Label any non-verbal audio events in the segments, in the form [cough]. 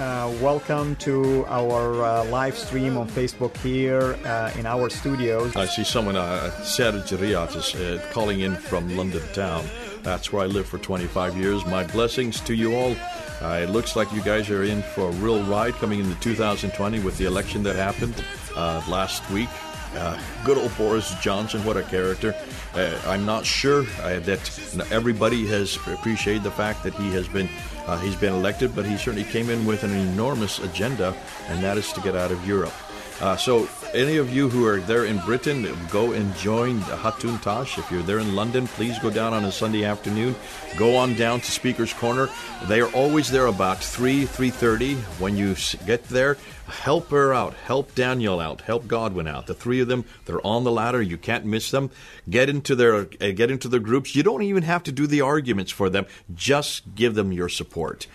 Uh, welcome to our uh, live stream on Facebook here uh, in our studios. I see someone, uh, Serge Riyad, is uh, calling in from London town. That's where I lived for 25 years. My blessings to you all. Uh, it looks like you guys are in for a real ride coming into 2020 with the election that happened uh, last week. Uh, good old Boris Johnson, what a character. Uh, I'm not sure uh, that everybody has appreciated the fact that he has been uh, he's been elected, but he certainly came in with an enormous agenda, and that is to get out of Europe. Uh, so, any of you who are there in Britain, go and join Hatun Tash. If you're there in London, please go down on a Sunday afternoon. Go on down to Speaker's Corner. They are always there about three, three thirty. When you get there, help her out, help Daniel out, help Godwin out. The three of them, they're on the ladder. You can't miss them. Get into their uh, get into their groups. You don't even have to do the arguments for them. Just give them your support.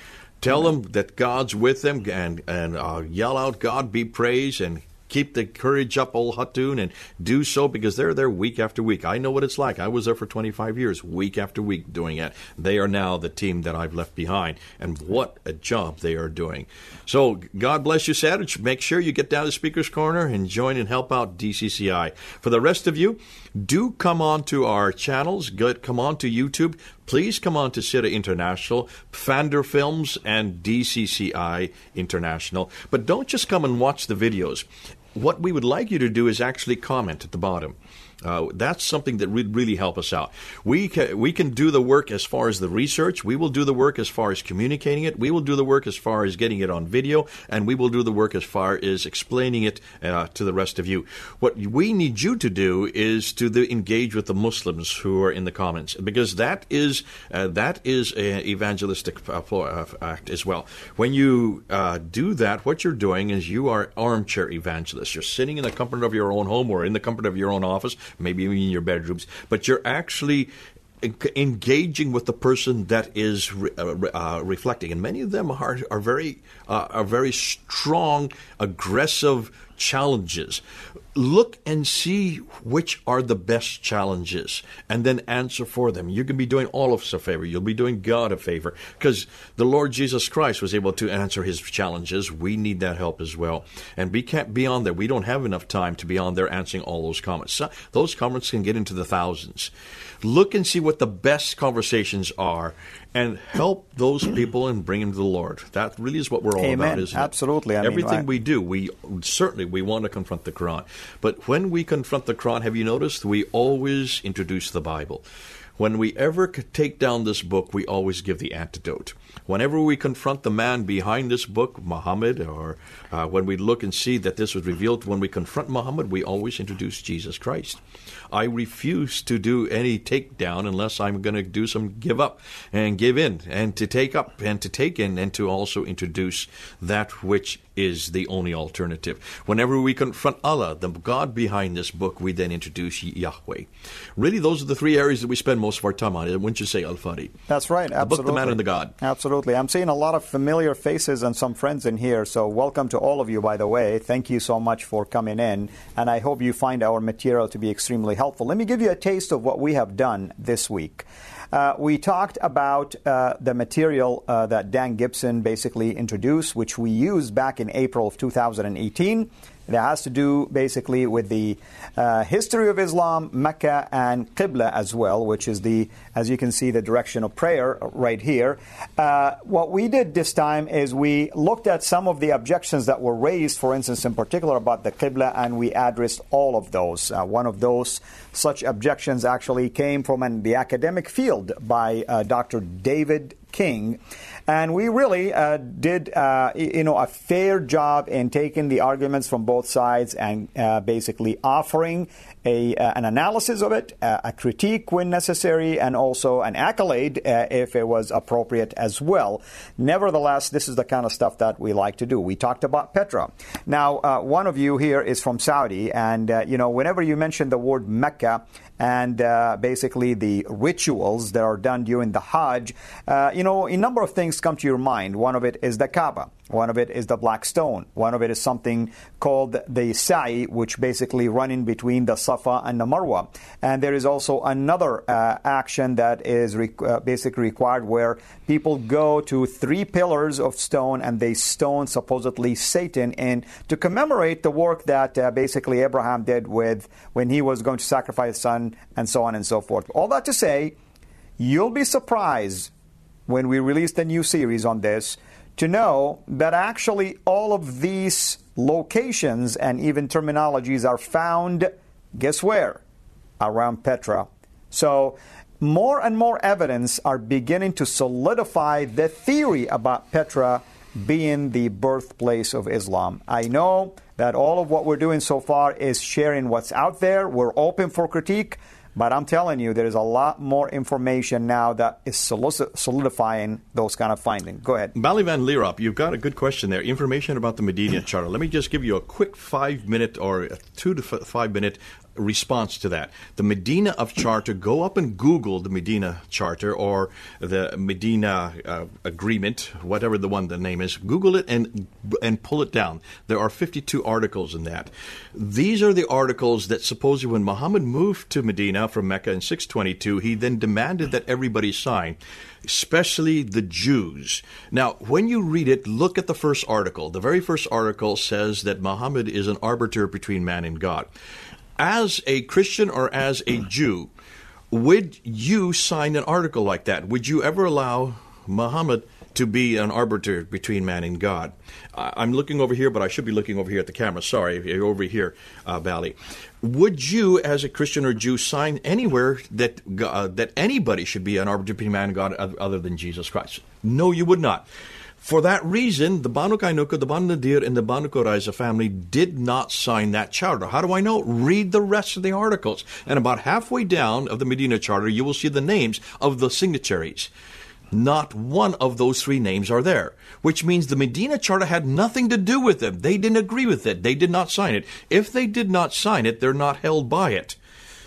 Tell them that God's with them and and uh, yell out, "God be praised!" and keep the courage up, old Hatun, and do so because they're there week after week. I know what it's like. I was there for 25 years, week after week doing it. They are now the team that I've left behind, and what a job they are doing. So, God bless you, Saturday. Make sure you get down to Speaker's Corner and join and help out DCCI. For the rest of you, do come on to our channels. Come on to YouTube. Please come on to CIRA International, Pfander Films, and DCCI International. But don't just come and watch the videos. What we would like you to do is actually comment at the bottom. Uh, that's something that would really help us out. We can, we can do the work as far as the research. We will do the work as far as communicating it. We will do the work as far as getting it on video, and we will do the work as far as explaining it uh, to the rest of you. What we need you to do is to the, engage with the Muslims who are in the comments, because that is uh, that is an evangelistic uh, uh, act as well. When you uh, do that, what you're doing is you are armchair evangelists. You're sitting in the comfort of your own home or in the comfort of your own office maybe in your bedrooms, but you're actually engaging with the person that is re- uh, uh, reflecting, and many of them are are very uh, are very strong, aggressive challenges. Look and see which are the best challenges, and then answer for them. You can be doing all of us a favor. You'll be doing God a favor because the Lord Jesus Christ was able to answer His challenges. We need that help as well, and we can't be on there. We don't have enough time to be on there answering all those comments. So those comments can get into the thousands. Look and see what the best conversations are, and help those people and bring them to the Lord. That really is what we're all Amen. about, isn't Absolutely. it? I mean, Everything I- we do, we certainly we want to confront the Quran. But when we confront the Quran, have you noticed we always introduce the Bible? When we ever take down this book, we always give the antidote. Whenever we confront the man behind this book, Muhammad, or uh, when we look and see that this was revealed, when we confront Muhammad, we always introduce Jesus Christ. I refuse to do any takedown unless I'm going to do some give up and give in and to take up and to take in and to also introduce that which is the only alternative. Whenever we confront Allah, the God behind this book, we then introduce Yahweh. Really, those are the three areas that we spend most of our time on. Wouldn't you say, Al Fadi? That's right. The Absolutely. book, the man, and the God. Absolutely. I'm seeing a lot of familiar faces and some friends in here. So, welcome to all of you, by the way. Thank you so much for coming in. And I hope you find our material to be extremely helpful. Let me give you a taste of what we have done this week. Uh, we talked about uh, the material uh, that Dan Gibson basically introduced, which we used back in April of 2018. That has to do basically with the uh, history of Islam, Mecca, and Qibla as well, which is the, as you can see, the direction of prayer right here. Uh, what we did this time is we looked at some of the objections that were raised, for instance, in particular about the Qibla, and we addressed all of those. Uh, one of those such objections actually came from an, the academic field by uh, Dr. David King. And we really uh, did, uh, you know, a fair job in taking the arguments from both sides and uh, basically offering a, uh, an analysis of it, uh, a critique when necessary, and also an accolade uh, if it was appropriate as well. Nevertheless, this is the kind of stuff that we like to do. We talked about Petra. Now, one of you here is from Saudi, and, you know, whenever you mention the word Mecca, and uh, basically the rituals that are done during the Hajj, uh, you know, a number of things come to your mind. One of it is the Kaaba. One of it is the black stone. One of it is something called the sa'i, which basically run in between the Safa and the Marwa. And there is also another uh, action that is re- uh, basically required where people go to three pillars of stone and they stone supposedly Satan and to commemorate the work that uh, basically Abraham did with when he was going to sacrifice his son and so on and so forth. All that to say, you'll be surprised when we release the new series on this to know that actually all of these locations and even terminologies are found, guess where? Around Petra. So, more and more evidence are beginning to solidify the theory about Petra being the birthplace of Islam. I know that all of what we're doing so far is sharing what's out there. We're open for critique. But I'm telling you, there is a lot more information now that is solidifying those kind of findings. Go ahead. Bali Van Lierop, you've got a good question there. Information about the Medina [clears throat] Charter. Let me just give you a quick five minute or two to five minute response to that. The Medina of Charter, go up and Google the Medina Charter or the Medina uh, Agreement, whatever the one the name is. Google it and and pull it down. There are 52 articles in that. These are the articles that supposedly when Muhammad moved to Medina from Mecca in 622, he then demanded that everybody sign especially the Jews. Now, when you read it, look at the first article. The very first article says that Muhammad is an arbiter between man and God as a Christian or as a Jew, would you sign an article like that? Would you ever allow Muhammad to be an arbiter between man and God? I'm looking over here, but I should be looking over here at the camera. Sorry, over here, uh, Bali. Would you, as a Christian or Jew, sign anywhere that uh, that anybody should be an arbiter between man and God other than Jesus Christ? No, you would not. For that reason, the Banu Kainuka, the Banu Nadir, and the Banu Quraiza family did not sign that charter. How do I know? Read the rest of the articles. And about halfway down of the Medina Charter, you will see the names of the signatories. Not one of those three names are there, which means the Medina Charter had nothing to do with them. They didn't agree with it. They did not sign it. If they did not sign it, they're not held by it.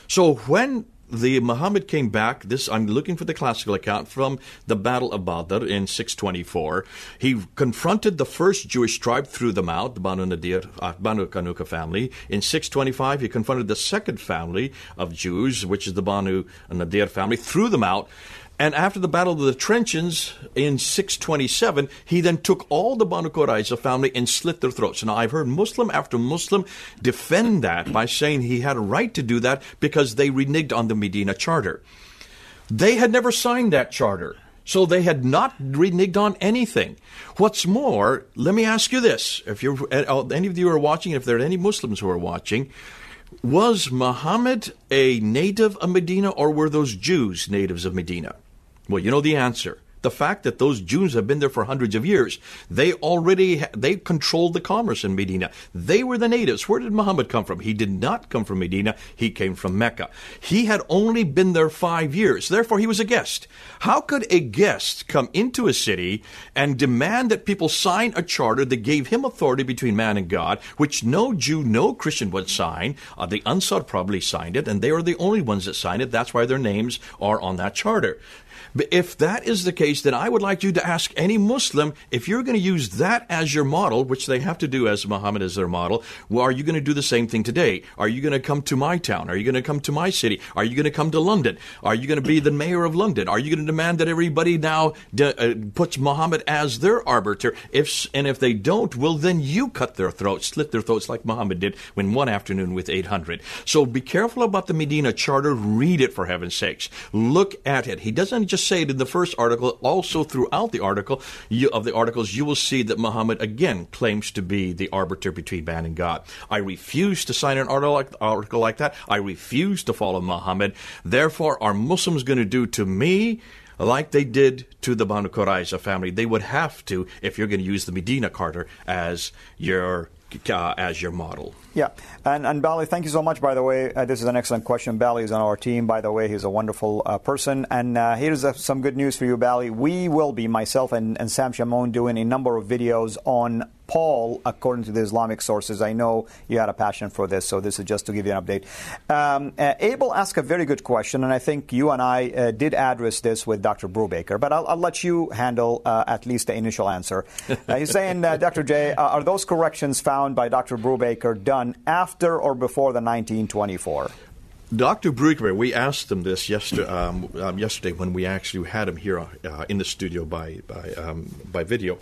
So when the Muhammad came back. This I'm looking for the classical account from the Battle of Badr in 624. He confronted the first Jewish tribe, threw them out, the Banu Nadir, uh, Banu Kanuka family. In 625, he confronted the second family of Jews, which is the Banu Nadir family, threw them out. And after the Battle of the Trenches in 627, he then took all the Banu Qurayza family and slit their throats. Now, I've heard Muslim after Muslim defend that by saying he had a right to do that because they reneged on the Medina Charter. They had never signed that charter. So they had not reneged on anything. What's more, let me ask you this. If you're, uh, any of you are watching, if there are any Muslims who are watching, was Muhammad a native of Medina or were those Jews natives of Medina? Well, you know the answer the fact that those Jews have been there for hundreds of years. They already they controlled the commerce in Medina. They were the natives. Where did Muhammad come from? He did not come from Medina. He came from Mecca. He had only been there five years. Therefore, he was a guest. How could a guest come into a city and demand that people sign a charter that gave him authority between man and God, which no Jew, no Christian would sign? Uh, the Ansar probably signed it, and they are the only ones that signed it. That's why their names are on that charter. But if that is the case, then I would like you to ask any Muslim if you're going to use that as your model, which they have to do as Muhammad as their model, well, are you going to do the same thing today? Are you going to come to my town? Are you going to come to my city? Are you going to come to London? Are you going to be the mayor of London? Are you going to demand that everybody now de- uh, puts Muhammad as their arbiter? If and if they don't, well, then you cut their throats, slit their throats like Muhammad did when one afternoon with 800. So be careful about the Medina Charter. Read it for heaven's sakes. Look at it. He doesn't just say it in the first article. Also, throughout the article you, of the articles, you will see that Muhammad again claims to be the arbiter between man and God. I refuse to sign an article like, article like that. I refuse to follow Muhammad. Therefore, are Muslims going to do to me? like they did to the Banu Qurayza family. They would have to if you're going to use the Medina Charter as your uh, as your model. Yeah, and and Bali, thank you so much. By the way, uh, this is an excellent question. Bali is on our team. By the way, he's a wonderful uh, person. And uh, here's uh, some good news for you, Bali. We will be myself and, and Sam Shamoun doing a number of videos on Paul, according to the Islamic sources. I know you had a passion for this, so this is just to give you an update. Um, uh, Abel asked a very good question, and I think you and I uh, did address this with Dr. Brubaker, but I'll, I'll let you handle uh, at least the initial answer. Uh, he's saying, uh, Dr. J, uh, are those corrections found by Dr. Brubaker done after or before the 1924? Dr. Brubaker, we asked him this yesterday, um, um, yesterday when we actually had him here in the studio by, by, um, by video.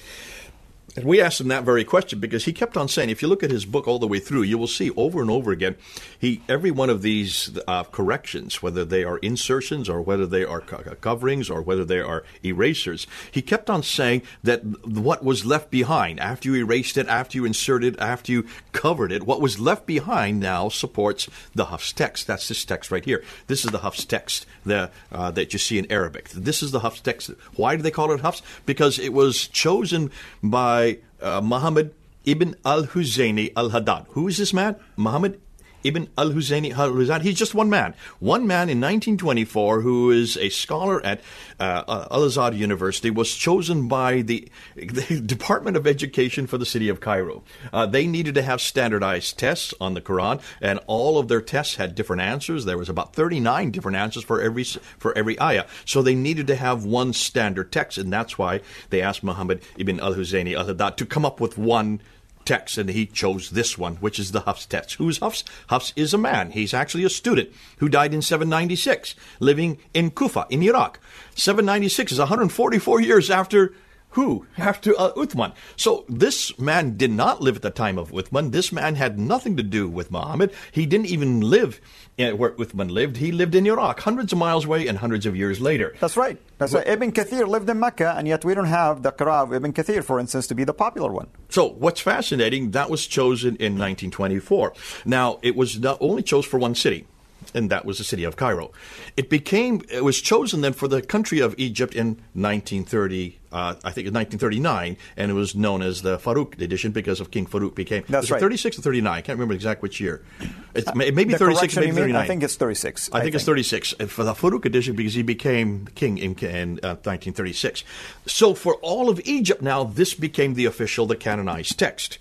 And we asked him that very question because he kept on saying, if you look at his book all the way through, you will see over and over again, he every one of these uh, corrections, whether they are insertions or whether they are co- coverings or whether they are erasers, he kept on saying that what was left behind after you erased it, after you inserted, after you covered it, what was left behind now supports the Hafs text. That's this text right here. This is the Hafs text the, uh, that you see in Arabic. This is the Hafs text. Why do they call it Hafs? Because it was chosen by uh, Muhammad ibn al-Husayni al-Haddad. Who is this man? Muhammad Ibn al Husayni al Huzan. He's just one man. One man in 1924 who is a scholar at uh, Al Azhar University was chosen by the, the, [laughs] Department of Education for the city of Cairo. Uh, they needed to have standardized tests on the Quran, and all of their tests had different answers. There was about 39 different answers for every for every ayah. So they needed to have one standard text, and that's why they asked Muhammad ibn al Husayni al Haddad to come up with one text, and he chose this one, which is the Hafs text. Who's Hafs? Hafs is a man. He's actually a student who died in 796, living in Kufa, in Iraq. 796 is 144 years after who? After uh, Uthman. So this man did not live at the time of Uthman. This man had nothing to do with Muhammad. He didn't even live in, where Uthman lived. He lived in Iraq, hundreds of miles away and hundreds of years later. That's right. That's well, right. Ibn Kathir lived in Mecca, and yet we don't have the Qur'an of Ibn Kathir, for instance, to be the popular one. So what's fascinating, that was chosen in 1924. Now, it was not only chose for one city and that was the city of Cairo. It became it was chosen then for the country of Egypt in 1930. Uh, I think in 1939, and it was known as the Farouk edition because of King Farouk became. That's right. 36 or 39. I can't remember exactly which year. It's, it may be 36, maybe 39. I think it's 36. I, I think, think, it's 36 for the Farouk edition because he became king in, in uh, 1936. So for all of Egypt now, this became the official, the canonized text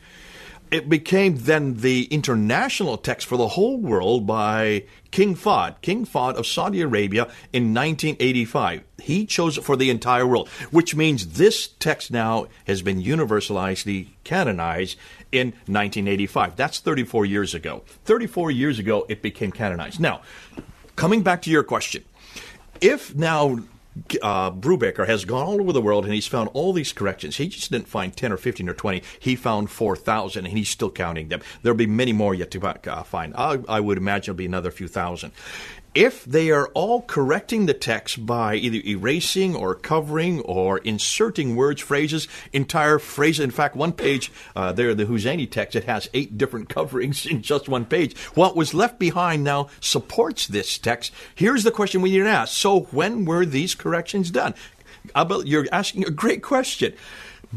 it became then the international text for the whole world by King Fahd, King Fahd of Saudi Arabia in 1985. He chose it for the entire world, which means this text now has been universally canonized in 1985. That's 34 years ago. 34 years ago, it became canonized. Now, coming back to your question, if now uh, Brubaker has gone all over the world and he's found all these corrections. He just didn't find 10 or 15 or 20. He found 4,000 and he's still counting them. There'll be many more yet to uh, find. I, I would imagine it'll be another few thousand if they are all correcting the text by either erasing or covering or inserting words, phrases, entire phrases. In fact, one page uh, there, the Husayni text, it has eight different [laughs] coverings in just one page. What was left behind now supports this text. Here's the question we need to ask. So when were these corrections done? Abel, you're asking a great question.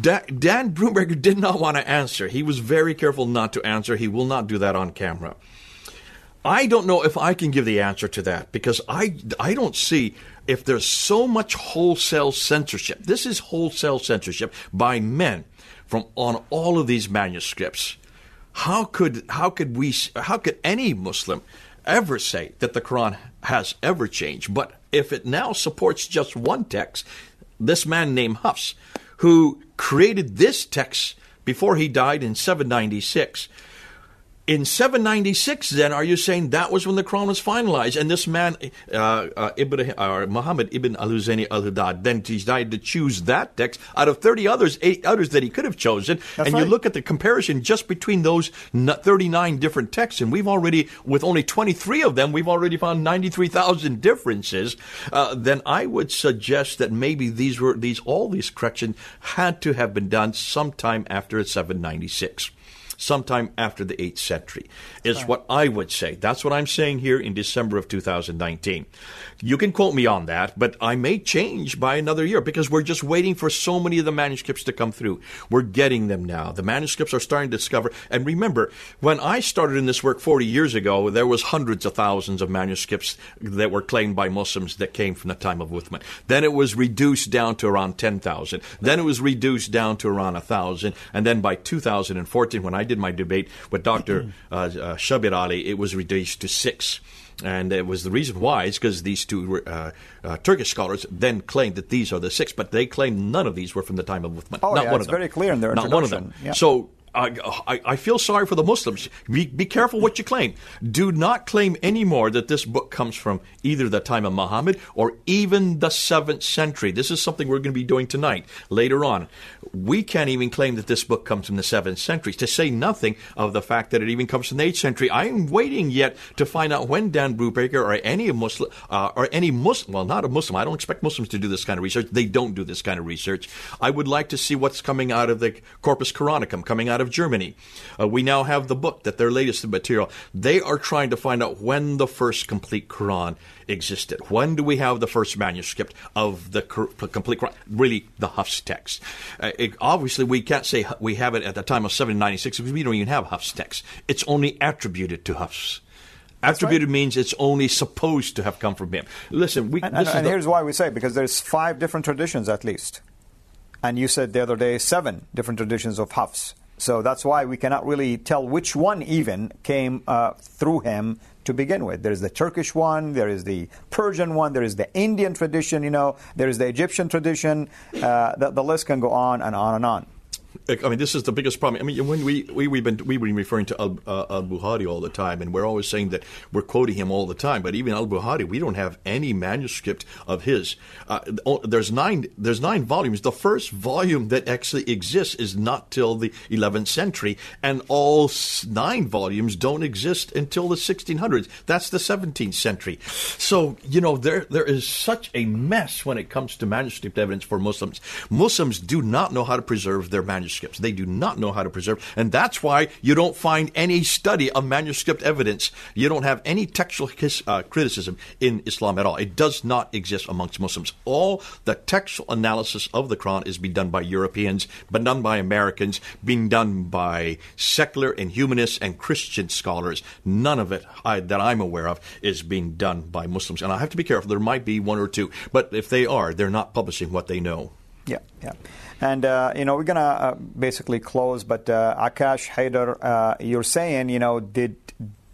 Dan Brubaker did not want to answer. He was very careful not to answer. He will not do that on camera. I don't know if I can give the answer to that because I, I don't see if there's so much wholesale censorship. This is wholesale censorship by men from on all of these manuscripts. How could how could we how could any Muslim ever say that the Quran has ever changed? But if it now supports just one text, this man named Hafs, who created this text before he died in 796, in 796, then, are you saying that was when the Quran was finalized? And this man, uh, uh, Ibrahim, uh, Muhammad ibn al-Husayni al-Haddad, then decided to choose that text out of 30 others, eight others that he could have chosen. That's and right. you look at the comparison just between those 39 different texts, and we've already, with only 23 of them, we've already found 93,000 differences. Uh, then I would suggest that maybe these were, these, all these corrections had to have been done sometime after 796 sometime after the 8th century, is right. what I would say. That's what I'm saying here in December of 2019. You can quote me on that, but I may change by another year because we're just waiting for so many of the manuscripts to come through. We're getting them now. The manuscripts are starting to discover. And remember, when I started in this work 40 years ago, there was hundreds of thousands of manuscripts that were claimed by Muslims that came from the time of Uthman. Then it was reduced down to around 10,000. Then it was reduced down to around 1,000. And then by 2014, when I did my debate with Dr. uh, uh, Shabir Ali, it was reduced to six. And it was the reason why is because these two uh, uh, Turkish scholars then claimed that these are the six, but they claim none of these were from the time of Uthman. Oh, Not yeah, one it's of them. very clear in their Not one of them. Yeah. So I, I, feel sorry for the Muslims. Be, be, careful what you claim. Do not claim anymore that this book comes from either the time of Muhammad or even the 7th century. This is something we're going to be doing tonight, later on. We can't even claim that this book comes from the 7th century, to say nothing of the fact that it even comes from the 8th century. I am waiting yet to find out when Dan Brubaker or any Muslim, uh, or any Muslim, well, not a Muslim, I don't expect Muslims to do this kind of research. They don't do this kind of research. I would like to see what's coming out of the Corpus Coranicum, coming out of Germany. Uh, we now have the book that their latest material. They are trying to find out when the first complete Quran existed. When do we have the first manuscript of the complete Quran? Really, the Hafs text. Uh, it, obviously, we can't say we have it at the time of 796 because we don't even have Hafs text. It's only attributed to Hafs. Attributed right. means it's only supposed to have come from him. Listen, we, and, and, and here's why we say because there's five different traditions at least, and you said the other day seven different traditions of Hafs. So that's why we cannot really tell which one even came uh, through him to begin with. There is the Turkish one, there is the Persian one, there is the Indian tradition, you know, there is the Egyptian tradition. Uh, the, the list can go on and on and on. I mean, this is the biggest problem. I mean, when we, we we've been we've been referring to Al, uh, Al Bukhari all the time, and we're always saying that we're quoting him all the time. But even Al Bukhari, we don't have any manuscript of his. Uh, there's nine there's nine volumes. The first volume that actually exists is not till the 11th century, and all nine volumes don't exist until the 1600s. That's the 17th century. So you know there there is such a mess when it comes to manuscript evidence for Muslims. Muslims do not know how to preserve their manuscripts manuscripts. They do not know how to preserve, and that's why you don't find any study of manuscript evidence. You don't have any textual uh, criticism in Islam at all. It does not exist amongst Muslims. All the textual analysis of the Quran is being done by Europeans, but done by Americans, being done by secular and humanist and Christian scholars. None of it I, that I'm aware of is being done by Muslims. And I have to be careful. There might be one or two, but if they are, they're not publishing what they know. Yeah, yeah. And, uh, you know, we're going to uh, basically close, but uh, Akash Haider, uh, you're saying, you know, did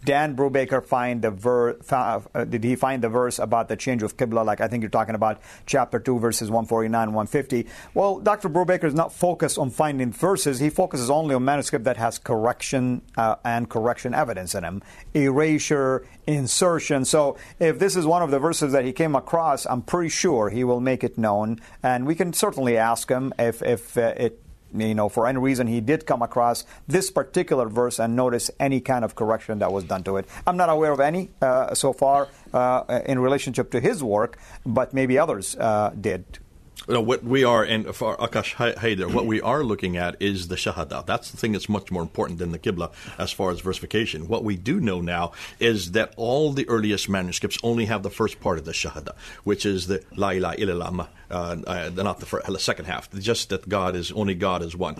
Dan Brubaker find the verse? Uh, did he find the verse about the change of qibla? Like I think you're talking about chapter two, verses 149 150. Well, Dr. Brubaker is not focused on finding verses. He focuses only on manuscript that has correction uh, and correction evidence in them, erasure, insertion. So if this is one of the verses that he came across, I'm pretty sure he will make it known, and we can certainly ask him if if uh, it you know, for any reason he did come across this particular verse and notice any kind of correction that was done to it. I'm not aware of any uh, so far uh, in relationship to his work, but maybe others uh, did. Know, what we are, and for Akash Haider, what we are looking at is the Shahada. That's the thing that's much more important than the Qibla as far as versification. What we do know now is that all the earliest manuscripts only have the first part of the Shahada, which is the La ilaha illallah, uh, uh, not the, first, the second half, just that God is, only God is one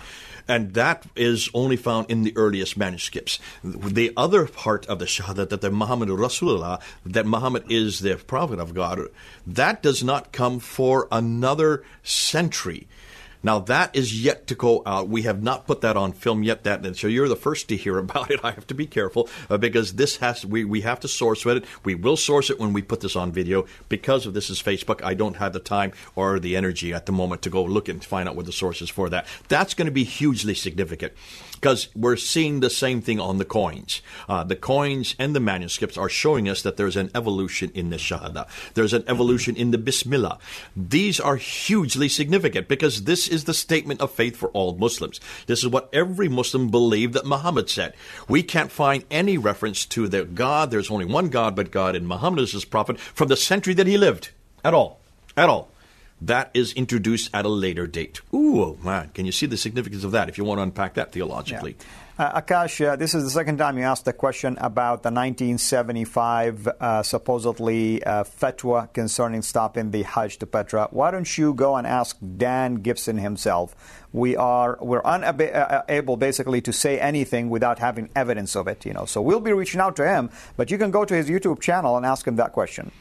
and that is only found in the earliest manuscripts. The other part of the Shahada that the Muhammad Rasulullah, that Muhammad is the prophet of God, that does not come for another century. Now that is yet to go out. We have not put that on film yet. That so you're the first to hear [laughs] about it. I have to be careful uh, because this has we we have to source it. We will source it when we put this on video because of this is Facebook. I don't have the time or the energy at the moment to go look and find out what the source is for that. That's going to be hugely significant because we're seeing the same thing on the coins. Uh, the coins and the manuscripts are showing us that there's an evolution in the Shahada. There's an evolution in the Bismillah. These are hugely significant because this is the statement of faith for all Muslims. This is what every Muslim believed that Muhammad said. We can't find any reference to the God. There's only one God but God, and Muhammad is his prophet from the century that he lived. At all. At all that is introduced at a later date. Ooh, oh, man, can you see the significance of that if you want to unpack that theologically? Yeah. Uh, Akash, uh, this is the second time you asked a question about the 1975 uh, supposedly uh, fatwa concerning stopping the Hajj to Petra. Why don't you go and ask Dan Gibson himself? We are we're unable uh, basically to say anything without having evidence of it. You know, so we'll be reaching out to him, but you can go to his YouTube channel and ask him that question.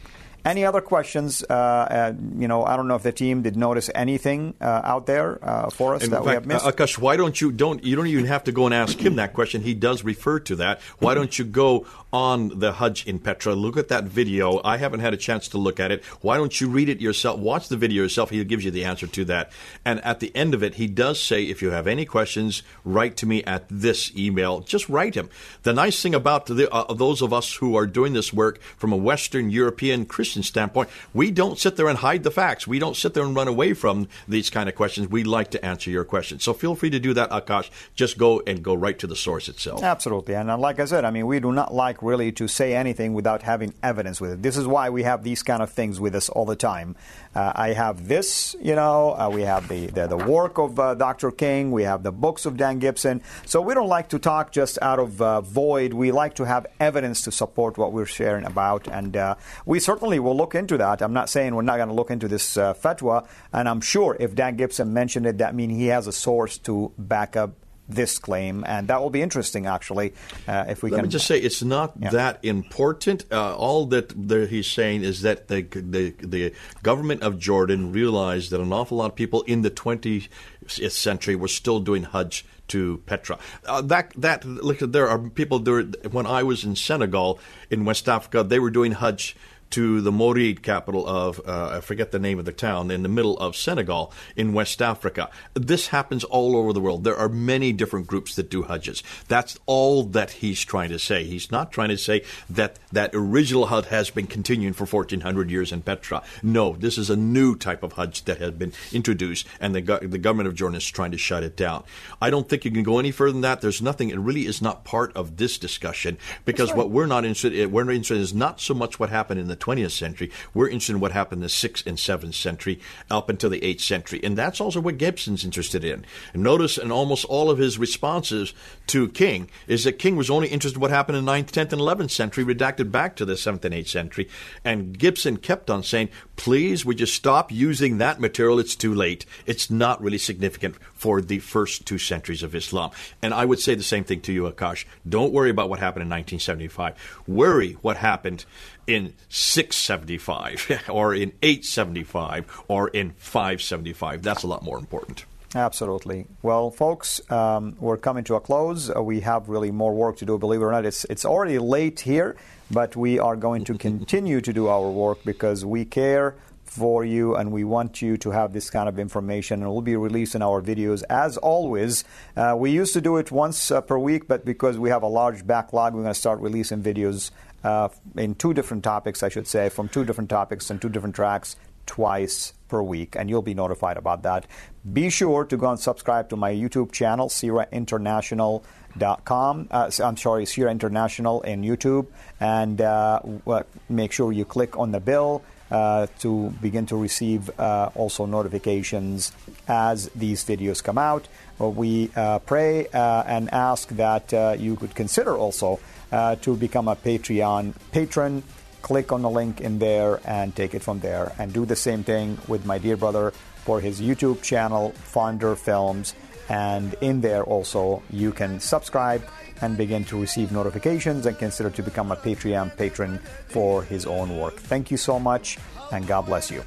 Any other questions? Uh, uh, you know, I don't know if the team did notice anything uh, out there uh, for us that fact, we have missed. Akash, why don't you don't you don't even have to go and ask him that question? He does refer to that. Why don't you go on the Hajj in Petra? Look at that video. I haven't had a chance to look at it. Why don't you read it yourself? Watch the video yourself. He gives you the answer to that. And at the end of it, he does say, if you have any questions, write to me at this email. Just write him. The nice thing about the, uh, those of us who are doing this work from a Western European Christian standpoint, we don't sit there and hide the facts. We don't sit there and run away from these kind of questions. We like to answer your questions. So feel free to do that, Akash. Just go and go right to the source itself. Absolutely. And uh, like I said, I mean, we do not like really to say anything without having evidence with it. This is why we have these kind of things with us all the time. Uh, I have this, you know, uh, we have the, the, the work of uh, Dr. King, we have the books of Dan Gibson. So we don't like to talk just out of uh, void. We like to have evidence to support what we're sharing about. And uh, we certainly will look into that. I'm not saying we're not going to look into this uh, fatwa. And I'm sure if Dan Gibson mentioned it, that means he has a source to back up this claim, and that will be interesting, actually, uh, if we Let can. me just say it's not Yeah. that important. Uh, all that there, he's saying is that the, the the government of Jordan realized that an awful lot of people in the 20th century were still doing Hajj to Petra. Uh, that that look, there are people there. When I was in Senegal in West Africa, they were doing Hajj to the Morid capital of, uh, I forget the name of the town, in the middle of Senegal in West Africa. This happens all over the world. There are many different groups that do Hajjs. That's all that he's trying to say. He's not trying to say that that original Hajj has been continuing for 1400 years in Petra. No, this is a new type of Hajj that has been introduced, and the, the government of Jordan is trying to shut it down. I don't think you can go any further than that. There's nothing, it really is not part of this discussion because what we're not interested in, we're interested in is not so much what happened in the 20th century. We're interested in what happened in the 6th and 7th century up until the 8th century. And that's also what Gibson's interested in. Notice in almost all of his responses to King is that King was only interested in what happened in the 9th, 10th, and 11th century, redacted back to the 7th and 8th century. And Gibson kept on saying, please, would you stop using that material? It's too late. It's not really significant for the first two centuries of Islam. And I would say the same thing to you, Akash. Don't worry about what happened in 1975. Worry what happened in 675 [laughs] or in 875 or in 575. That's a lot more important. Absolutely. Well, folks, um, we're coming to a close. Uh, we have really more work to do. Believe it or not, it's it's already late here, but we are going to continue to do our work because we care for you and we want you to have this kind of information. And we'll be releasing our videos as always. Uh, we used to do it once uh, per week, but because we have a large backlog, we're going to start releasing videos uh, in two different topics, I should say, from two different topics and two different tracks twice per week, and you'll be notified about that. Be sure to go and subscribe to my YouTube channel, SiraInternational.com. Uh, I'm sorry, CIRA International in YouTube, and uh, make sure you click on the bell. Uh, to begin to receive uh, also notifications as these videos come out. We uh, pray uh, and ask that uh, you could consider also to become a Patreon patron click on the link in there and take it from there. And do the same thing with my dear brother for his YouTube channel, Pfander Films. And in there also, you can subscribe and begin to receive notifications and consider to become a Patreon patron for his own work. Thank you so much, and God bless you.